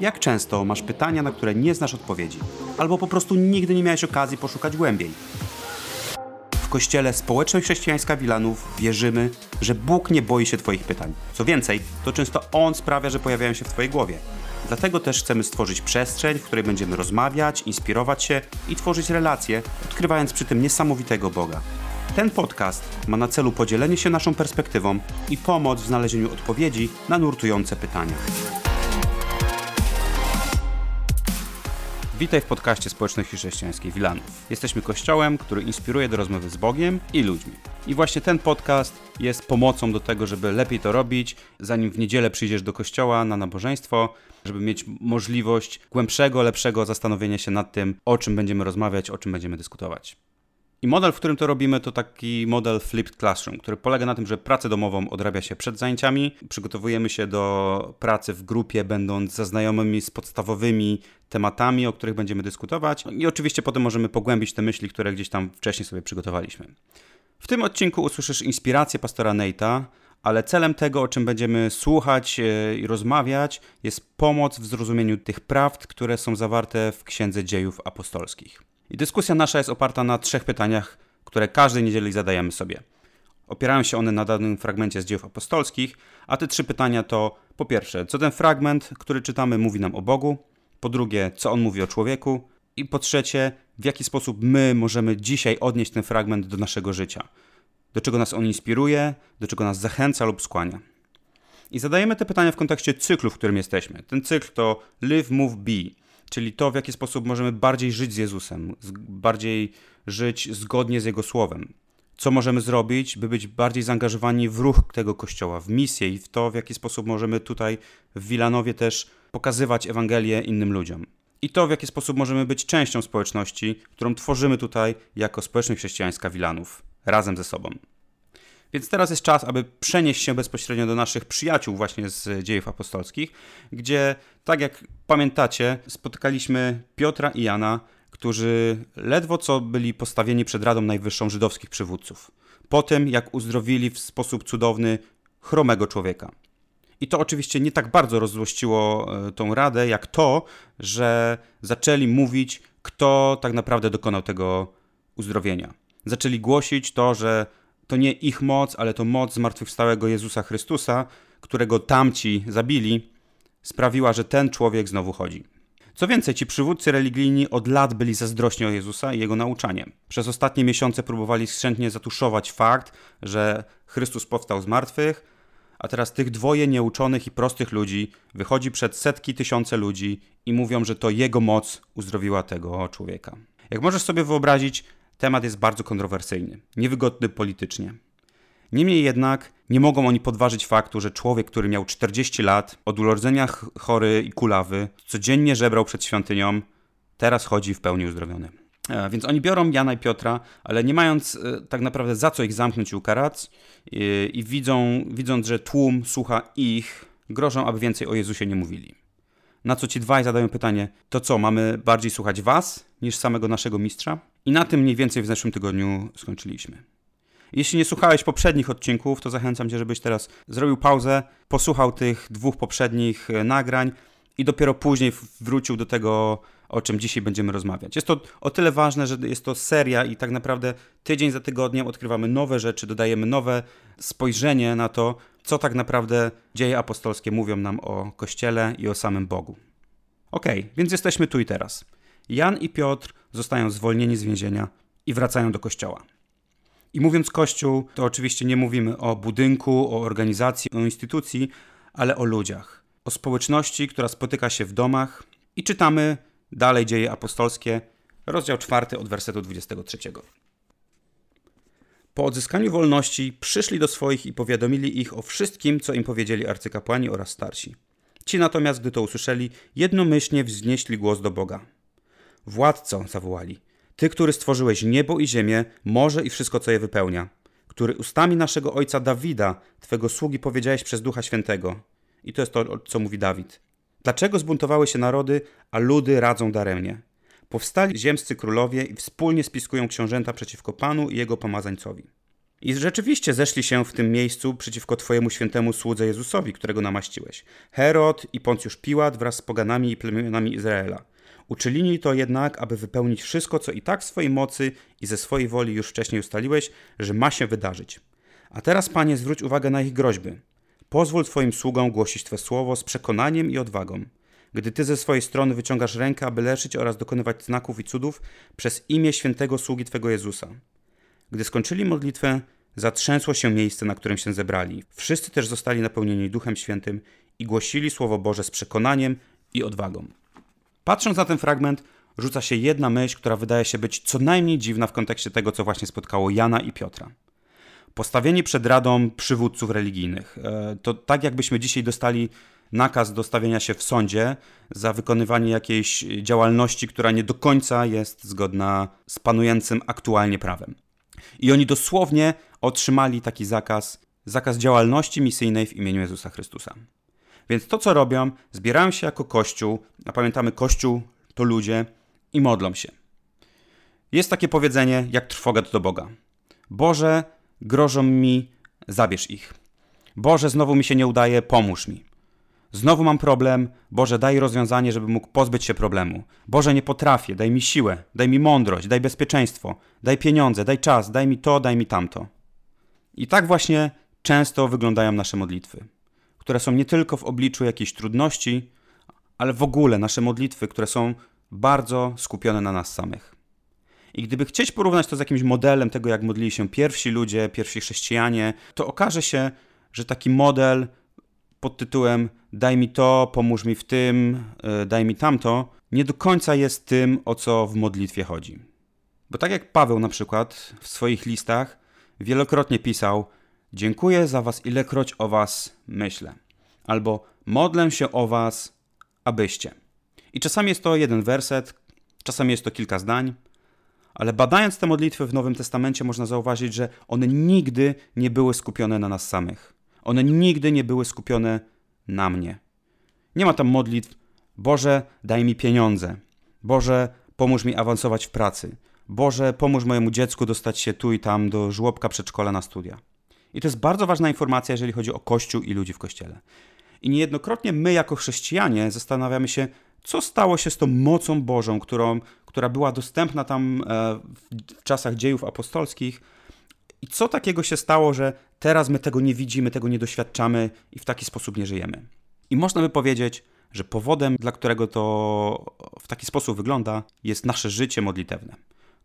Jak często masz pytania, na które nie znasz odpowiedzi, albo po prostu nigdy nie miałeś okazji poszukać głębiej? W kościele Społeczność Chrześcijańska Wilanów wierzymy, że Bóg nie boi się Twoich pytań. Co więcej, to często On sprawia, że pojawiają się w Twojej głowie. Dlatego też chcemy stworzyć przestrzeń, w której będziemy rozmawiać, inspirować się i tworzyć relacje, odkrywając przy tym niesamowitego Boga. Ten podcast ma na celu podzielenie się naszą perspektywą i pomoc w znalezieniu odpowiedzi na nurtujące pytania. Witaj w podcaście Społeczności Chrześcijańskiej Wilanów. Jesteśmy kościołem, który inspiruje do rozmowy z Bogiem i ludźmi. I właśnie ten podcast jest pomocą do tego, żeby lepiej to robić, zanim w niedzielę przyjdziesz do kościoła na nabożeństwo, żeby mieć możliwość głębszego, lepszego zastanowienia się nad tym, o czym będziemy rozmawiać, o czym będziemy dyskutować. I model, w którym to robimy, to taki model Flipped Classroom, który polega na tym, że pracę domową odrabia się przed zajęciami. Przygotowujemy się do pracy w grupie, będąc zaznajomymi z podstawowymi tematami, o których będziemy dyskutować. I oczywiście potem możemy pogłębić te myśli, które gdzieś tam wcześniej sobie przygotowaliśmy. W tym odcinku usłyszysz inspirację pastora Nate'a, ale celem tego, o czym będziemy słuchać e, i rozmawiać, jest pomoc w zrozumieniu tych prawd, które są zawarte w Księdze Dziejów Apostolskich. I dyskusja nasza jest oparta na trzech pytaniach, które każdej niedzieli zadajemy sobie. Opierają się one na danym fragmencie z dziejów apostolskich, a te trzy pytania to po pierwsze, co ten fragment, który czytamy, mówi nam o Bogu, po drugie, co on mówi o człowieku i po trzecie, w jaki sposób my możemy dzisiaj odnieść ten fragment do naszego życia. Do czego nas on inspiruje, do czego nas zachęca lub skłania. I zadajemy te pytania w kontekście cyklu, w którym jesteśmy. Ten cykl to Live, Move, Be czyli to, w jaki sposób możemy bardziej żyć z Jezusem, bardziej żyć zgodnie z Jego Słowem. Co możemy zrobić, by być bardziej zaangażowani w ruch tego kościoła, w misję i w to, w jaki sposób możemy tutaj w Wilanowie też pokazywać Ewangelię innym ludziom. I to, w jaki sposób możemy być częścią społeczności, którą tworzymy tutaj jako społeczność chrześcijańska Wilanów, razem ze sobą. Więc teraz jest czas, aby przenieść się bezpośrednio do naszych przyjaciół właśnie z dziejów apostolskich, gdzie, tak jak pamiętacie, spotykaliśmy Piotra i Jana, którzy ledwo co byli postawieni przed Radą Najwyższą żydowskich przywódców. Po tym, jak uzdrowili w sposób cudowny chromego człowieka. I to oczywiście nie tak bardzo rozzłościło e, tą radę, jak to, że zaczęli mówić, kto tak naprawdę dokonał tego uzdrowienia. Zaczęli głosić to, że to nie ich moc, ale to moc zmartwychwstałego Jezusa Chrystusa, którego tamci zabili, sprawiła, że ten człowiek znowu chodzi. Co więcej, ci przywódcy religijni od lat byli zazdrośni o Jezusa i jego nauczanie. Przez ostatnie miesiące próbowali skrzętnie zatuszować fakt, że Chrystus powstał z martwych, a teraz tych dwoje nieuczonych i prostych ludzi wychodzi przed setki tysiące ludzi i mówią, że to jego moc uzdrowiła tego człowieka. Jak możesz sobie wyobrazić, temat jest bardzo kontrowersyjny, niewygodny politycznie. Niemniej jednak nie mogą oni podważyć faktu, że człowiek, który miał 40 lat, od urodzenia chory i kulawy, codziennie żebrał przed świątynią, teraz chodzi w pełni uzdrowiony. E, więc oni biorą Jana i Piotra, ale nie mając e, tak naprawdę za co ich zamknąć i ukarać, i, widzą, widząc, że tłum słucha ich, grożą, aby więcej o Jezusie nie mówili. Na co ci dwaj zadają pytanie: to co, mamy bardziej słuchać was niż samego naszego mistrza? I na tym mniej więcej w zeszłym tygodniu skończyliśmy. Jeśli nie słuchałeś poprzednich odcinków, to zachęcam cię, żebyś teraz zrobił pauzę, posłuchał tych dwóch poprzednich e, nagrań i dopiero później wrócił do tego, o czym dzisiaj będziemy rozmawiać. Jest to o tyle ważne, że jest to seria i tak naprawdę tydzień za tygodniem odkrywamy nowe rzeczy, dodajemy nowe spojrzenie na to, co tak naprawdę dzieje apostolskie mówią nam o Kościele i o samym Bogu. Ok, więc jesteśmy tu i teraz. Jan i Piotr zostają zwolnieni z więzienia i wracają do kościoła. I mówiąc kościół, to oczywiście nie mówimy o budynku, o organizacji, o instytucji, ale o ludziach. O społeczności, która spotyka się w domach i czytamy dalej dzieje apostolskie, rozdział 4 od wersetu 23. Po odzyskaniu wolności przyszli do swoich i powiadomili ich o wszystkim, co im powiedzieli arcykapłani oraz starsi. Ci natomiast, gdy to usłyszeli, jednomyślnie wznieśli głos do Boga. Władco, zawołali, Ty, który stworzyłeś niebo i ziemię, morze i wszystko, co je wypełnia, który ustami naszego ojca Dawida, Twego sługi, powiedziałeś przez Ducha Świętego. I to jest to, co mówi Dawid. Dlaczego zbuntowały się narody, a ludy radzą daremnie? Powstali ziemscy królowie i wspólnie spiskują książęta przeciwko Panu i jego pomazańcowi. I rzeczywiście zeszli się w tym miejscu przeciwko Twojemu świętemu słudze Jezusowi, którego namaściłeś. Herod i Poncjusz Piłat wraz z poganami i plemionami Izraela. Uczynili to jednak, aby wypełnić wszystko, co i tak w swojej mocy i ze swojej woli już wcześniej ustaliłeś, że ma się wydarzyć. A teraz, Panie, zwróć uwagę na ich groźby. Pozwól Twoim sługom głosić Twe słowo z przekonaniem i odwagą. Gdy Ty ze swojej strony wyciągasz rękę, aby leczyć oraz dokonywać znaków i cudów przez imię świętego sługi Twego Jezusa. Gdy skończyli modlitwę, zatrzęsło się miejsce, na którym się zebrali. Wszyscy też zostali napełnieni Duchem Świętym i głosili Słowo Boże z przekonaniem i odwagą. Patrząc na ten fragment, rzuca się jedna myśl, która wydaje się być co najmniej dziwna w kontekście tego, co właśnie spotkało Jana i Piotra. Postawieni przed radą przywódców religijnych. E, to tak, jakbyśmy dzisiaj dostali nakaz do stawienia się w sądzie za wykonywanie jakiejś działalności, która nie do końca jest zgodna z panującym aktualnie prawem. I oni dosłownie otrzymali taki zakaz, zakaz działalności misyjnej w imieniu Jezusa Chrystusa. Więc to, co robią, zbierają się jako kościół, a pamiętamy, kościół to ludzie i modlą się. Jest takie powiedzenie, jak trwoga do Boga. Boże, grożą mi, zabierz ich. Boże, znowu mi się nie udaje, pomóż mi. Znowu mam problem, Boże, daj rozwiązanie, żeby mógł pozbyć się problemu. Boże, nie potrafię, daj mi siłę, daj mi mądrość, daj bezpieczeństwo, daj pieniądze, daj czas, daj mi to, daj mi tamto. I tak właśnie często wyglądają nasze modlitwy, które są nie tylko w obliczu jakiejś trudności, ale w ogóle nasze modlitwy, które są bardzo skupione na nas samych. I gdyby chcieć porównać to z jakimś modelem tego, jak modlili się pierwsi ludzie, pierwsi chrześcijanie, to okaże się, że taki model pod tytułem daj mi to, pomóż mi w tym, e, daj mi tamto, nie do końca jest tym, o co w modlitwie chodzi. Bo tak jak Paweł na przykład w swoich listach wielokrotnie pisał: Dziękuję za was, ilekroć o was myślę. Albo modlę się o was, abyście. I czasami jest to jeden werset, czasami jest to kilka zdań, ale badając te modlitwy w Nowym Testamencie można zauważyć, że one nigdy nie były skupione na nas samych. One nigdy nie były skupione na mnie. Nie ma tam modlitw Boże, daj mi pieniądze. Boże, pomóż mi awansować w pracy. Boże, pomóż mojemu dziecku dostać się tu i tam do żłobka przedszkola na studia. I to jest bardzo ważna informacja, jeżeli chodzi o Kościół i ludzi w Kościele. I niejednokrotnie my, jako chrześcijanie, zastanawiamy się, co stało się z tą mocą Bożą, którą, która była dostępna tam e, w czasach dziejów apostolskich. I co takiego się stało, że teraz my tego nie widzimy, tego nie doświadczamy i w taki sposób nie żyjemy? I można by powiedzieć, że powodem, dla którego to w taki sposób wygląda, jest nasze życie modlitewne.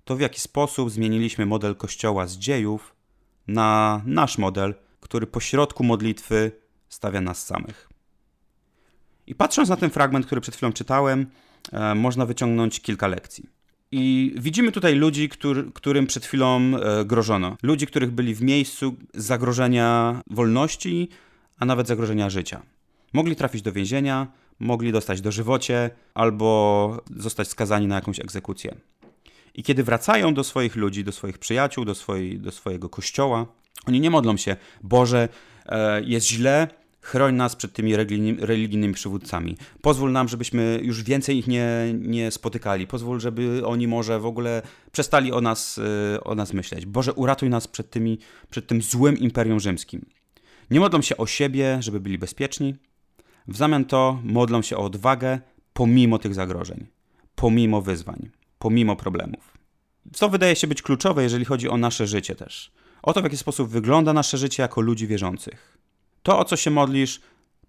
To w jaki sposób zmieniliśmy model Kościoła z dziejów na nasz model, który pośrodku modlitwy stawia nas samych. I patrząc na ten fragment, który przed chwilą czytałem, e, można wyciągnąć kilka lekcji. I widzimy tutaj ludzi, który, którym przed chwilą e, grożono. Ludzi, których byli w miejscu zagrożenia wolności, a nawet zagrożenia życia. Mogli trafić do więzienia, mogli dostać dożywocie albo zostać skazani na jakąś egzekucję. I kiedy wracają do swoich ludzi, do swoich przyjaciół, do, swojej, do swojego kościoła, oni nie modlą się, Boże, e, jest źle, chroń nas przed tymi religijnymi przywódcami. Pozwól nam, żebyśmy już więcej ich nie, nie spotykali. Pozwól, żeby oni może w ogóle przestali o nas, e, o nas myśleć. Boże, uratuj nas przed, tymi, przed tym złym imperium rzymskim. Nie modlą się o siebie, żeby byli bezpieczni. W zamian to modlą się o odwagę pomimo tych zagrożeń, pomimo wyzwań, pomimo problemów. Co wydaje się być kluczowe, jeżeli chodzi o nasze życie też. O to, w jaki sposób wygląda nasze życie jako ludzi wierzących. To, o co się modlisz,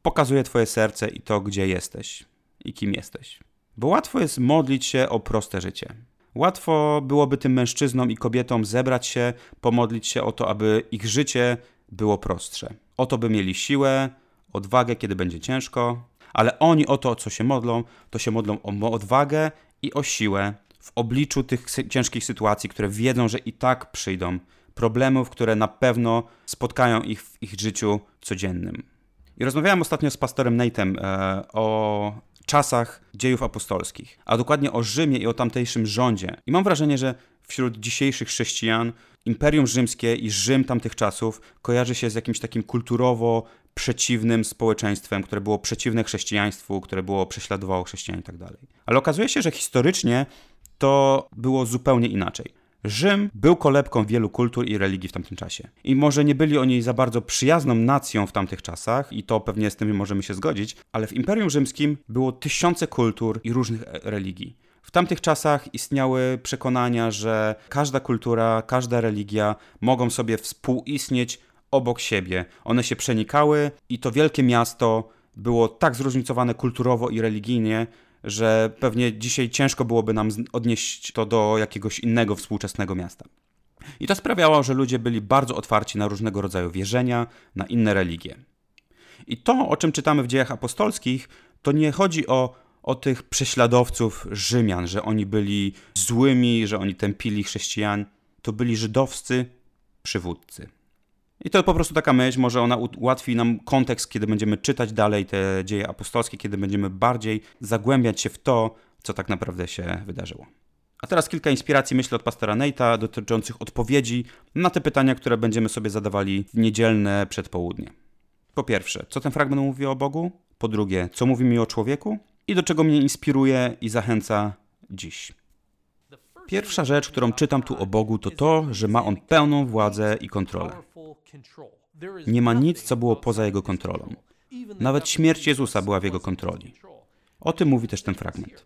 pokazuje Twoje serce i to, gdzie jesteś i kim jesteś. Bo łatwo jest modlić się o proste życie. Łatwo byłoby tym mężczyznom i kobietom zebrać się, pomodlić się o to, aby ich życie było prostsze. O to, by mieli siłę, odwagę, kiedy będzie ciężko, ale oni o to, o co się modlą, to się modlą o odwagę i o siłę w obliczu tych ciężkich sytuacji, które wiedzą, że i tak przyjdą, problemów, które na pewno spotkają ich w ich życiu codziennym. I rozmawiałem ostatnio z pastorem Nate'em e, o czasach dziejów apostolskich, a dokładnie o Rzymie i o tamtejszym rządzie. I mam wrażenie, że wśród dzisiejszych chrześcijan Imperium Rzymskie i Rzym tamtych czasów kojarzy się z jakimś takim kulturowo przeciwnym społeczeństwem, które było przeciwne chrześcijaństwu, które było prześladowało chrześcijan i tak dalej. Ale okazuje się, że historycznie to było zupełnie inaczej. Rzym był kolebką wielu kultur i religii w tamtym czasie. I może nie byli oni za bardzo przyjazną nacją w tamtych czasach, i to pewnie z tym możemy się zgodzić, ale w Imperium Rzymskim było tysiące kultur i różnych e, religii. W tamtych czasach istniały przekonania, że każda kultura, każda religia mogą sobie współistnieć obok siebie. One się przenikały i to wielkie miasto było tak zróżnicowane kulturowo i religijnie, że pewnie dzisiaj ciężko byłoby nam odnieść to do jakiegoś innego współczesnego miasta. I to sprawiało, że ludzie byli bardzo otwarci na różnego rodzaju wierzenia, na inne religie. I to, o czym czytamy w dziejach apostolskich, to nie chodzi o, o tych prześladowców Rzymian, że oni byli złymi, że oni tępili chrześcijan. To byli żydowscy przywódcy. I to po prostu taka myśl, może ona ułatwi nam kontekst, kiedy będziemy czytać dalej te dzieje apostolskie, kiedy będziemy bardziej zagłębiać się w to, co tak naprawdę się wydarzyło. A teraz kilka inspiracji, myślę, od pastora Neita dotyczących odpowiedzi na te pytania, które będziemy sobie zadawali w niedzielne przedpołudnie. Po pierwsze, co ten fragment mówi o Bogu? Po drugie, co mówi mi o człowieku? I do czego mnie inspiruje i zachęca dziś? Pierwsza rzecz, którą czytam tu o Bogu, to to, że ma on pełną władzę i kontrolę. Nie ma nic, co było poza jego kontrolą. Nawet śmierć Jezusa była w jego kontroli. O tym mówi też ten fragment.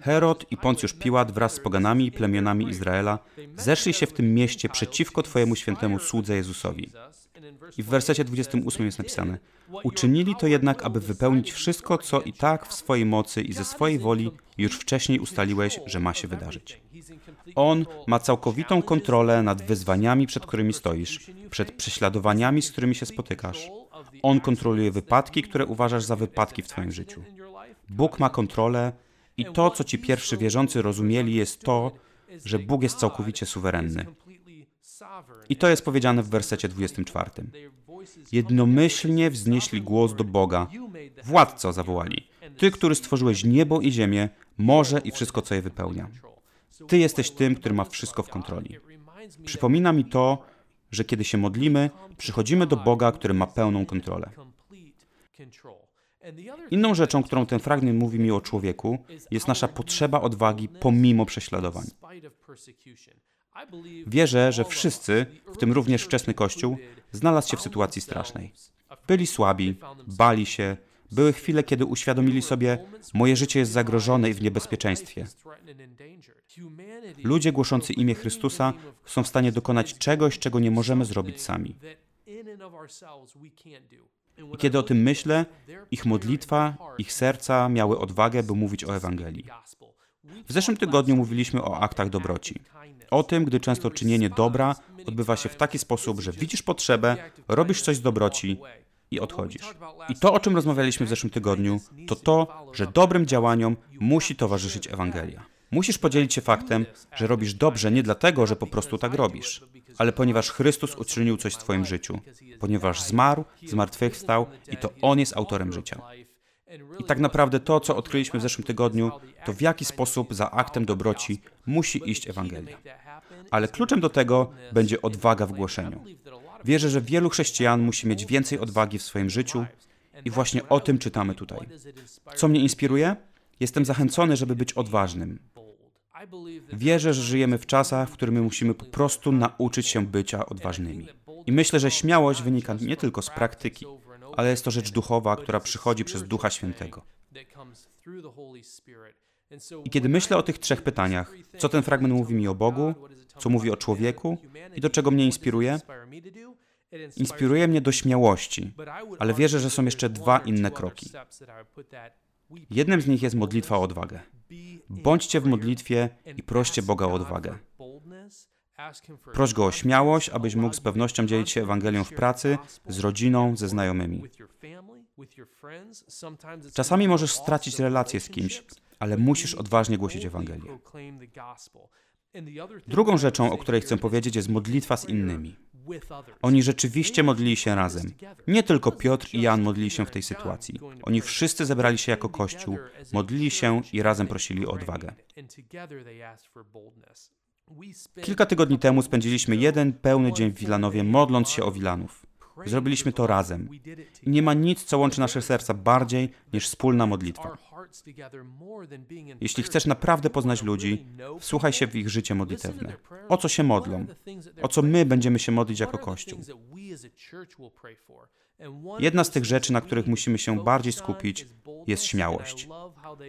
Herod i Poncjusz Piłat wraz z poganami i plemionami Izraela zeszli się w tym mieście przeciwko Twojemu świętemu słudze Jezusowi. I w wersecie 28 jest napisane: Uczynili to jednak, aby wypełnić wszystko, co i tak w swojej mocy i ze swojej woli już wcześniej ustaliłeś, że ma się wydarzyć. On ma całkowitą kontrolę nad wyzwaniami, przed którymi stoisz, przed prześladowaniami, z którymi się spotykasz. On kontroluje wypadki, które uważasz za wypadki w Twoim życiu. Bóg ma kontrolę i to, co ci pierwszy wierzący rozumieli, jest to, że Bóg jest całkowicie suwerenny. I to jest powiedziane w wersecie 24. Jednomyślnie wznieśli głos do Boga. Władco zawołali. Ty, który stworzyłeś niebo i ziemię, morze i wszystko, co je wypełnia. Ty jesteś tym, który ma wszystko w kontroli. Przypomina mi to, że kiedy się modlimy, przychodzimy do Boga, który ma pełną kontrolę. Inną rzeczą, którą ten fragment mówi mi o człowieku, jest nasza potrzeba odwagi pomimo prześladowań. Wierzę, że wszyscy, w tym również wczesny Kościół, znalazł się w sytuacji strasznej. Byli słabi, bali się, były chwile, kiedy uświadomili sobie, moje życie jest zagrożone i w niebezpieczeństwie. Ludzie głoszący imię Chrystusa są w stanie dokonać czegoś, czego nie możemy zrobić sami. I kiedy o tym myślę, ich modlitwa, ich serca miały odwagę, by mówić o Ewangelii. W zeszłym tygodniu mówiliśmy o aktach dobroci. O tym, gdy często czynienie dobra odbywa się w taki sposób, że widzisz potrzebę, robisz coś z dobroci i odchodzisz. I to, o czym rozmawialiśmy w zeszłym tygodniu, to to, że dobrym działaniom musi towarzyszyć Ewangelia. Musisz podzielić się faktem, że robisz dobrze nie dlatego, że po prostu tak robisz, ale ponieważ Chrystus uczynił coś w Twoim życiu, ponieważ zmarł, zmartwychwstał i to On jest autorem życia. I tak naprawdę to, co odkryliśmy w zeszłym tygodniu, to w jaki sposób za aktem dobroci musi iść Ewangelia. Ale kluczem do tego będzie odwaga w głoszeniu. Wierzę, że wielu chrześcijan musi mieć więcej odwagi w swoim życiu i właśnie o tym czytamy tutaj. Co mnie inspiruje? Jestem zachęcony, żeby być odważnym. Wierzę, że żyjemy w czasach, w których my musimy po prostu nauczyć się bycia odważnymi. I myślę, że śmiałość wynika nie tylko z praktyki, ale jest to rzecz duchowa, która przychodzi przez Ducha Świętego. I kiedy myślę o tych trzech pytaniach, co ten fragment mówi mi o Bogu, co mówi o człowieku i do czego mnie inspiruje, inspiruje mnie do śmiałości, ale wierzę, że są jeszcze dwa inne kroki. Jednym z nich jest modlitwa o odwagę. Bądźcie w modlitwie i proście Boga o odwagę. Proś Go o śmiałość, abyś mógł z pewnością dzielić się Ewangelią w pracy, z rodziną, ze znajomymi. Czasami możesz stracić relację z kimś, ale musisz odważnie głosić Ewangelię. Drugą rzeczą, o której chcę powiedzieć, jest modlitwa z innymi. Oni rzeczywiście modlili się razem. Nie tylko Piotr i Jan modlili się w tej sytuacji. Oni wszyscy zebrali się jako Kościół, modlili się i razem prosili o odwagę. Kilka tygodni temu spędziliśmy jeden pełny dzień w Wilanowie, modląc się o Wilanów. Zrobiliśmy to razem. I nie ma nic, co łączy nasze serca bardziej niż wspólna modlitwa. Jeśli chcesz naprawdę poznać ludzi, wsłuchaj się w ich życie modlitewne. O co się modlą? O co my będziemy się modlić jako Kościół? Jedna z tych rzeczy, na których musimy się bardziej skupić, jest śmiałość.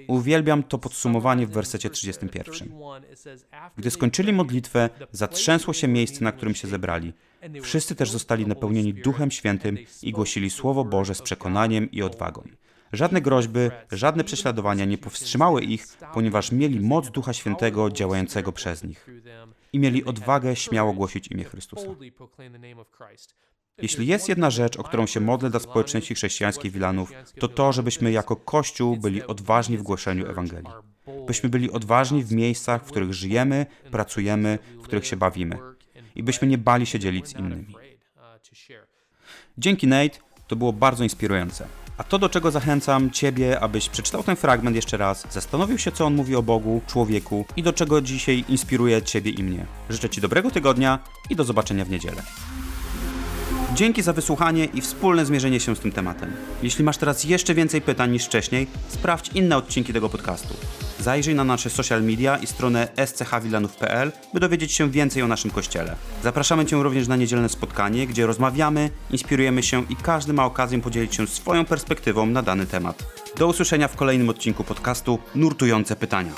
Uwielbiam to podsumowanie w wersecie 31. Gdy skończyli modlitwę, zatrzęsło się miejsce, na którym się zebrali. Wszyscy też zostali napełnieni Duchem Świętym i głosili Słowo Boże z przekonaniem i odwagą. Żadne groźby, żadne prześladowania nie powstrzymały ich, ponieważ mieli moc Ducha Świętego działającego przez nich i mieli odwagę śmiało głosić imię Chrystusa. Jeśli jest jedna rzecz, o którą się modlę dla społeczności chrześcijańskiej Wilanów, to to, żebyśmy jako Kościół byli odważni w głoszeniu Ewangelii. Byśmy byli odważni w miejscach, w których żyjemy, pracujemy, w których się bawimy. I byśmy nie bali się dzielić z innymi. Dzięki Nate, to było bardzo inspirujące. A to, do czego zachęcam Ciebie, abyś przeczytał ten fragment jeszcze raz, zastanowił się, co on mówi o Bogu, człowieku i do czego dzisiaj inspiruje Ciebie i mnie. Życzę Ci dobrego tygodnia i do zobaczenia w niedzielę. Dzięki za wysłuchanie i wspólne zmierzenie się z tym tematem. Jeśli masz teraz jeszcze więcej pytań niż wcześniej, sprawdź inne odcinki tego podcastu. Zajrzyj na nasze social media i stronę schwilanów.pl, by dowiedzieć się więcej o naszym kościele. Zapraszamy Cię również na niedzielne spotkanie, gdzie rozmawiamy, inspirujemy się i każdy ma okazję podzielić się swoją perspektywą na dany temat. Do usłyszenia w kolejnym odcinku podcastu Nurtujące Pytania.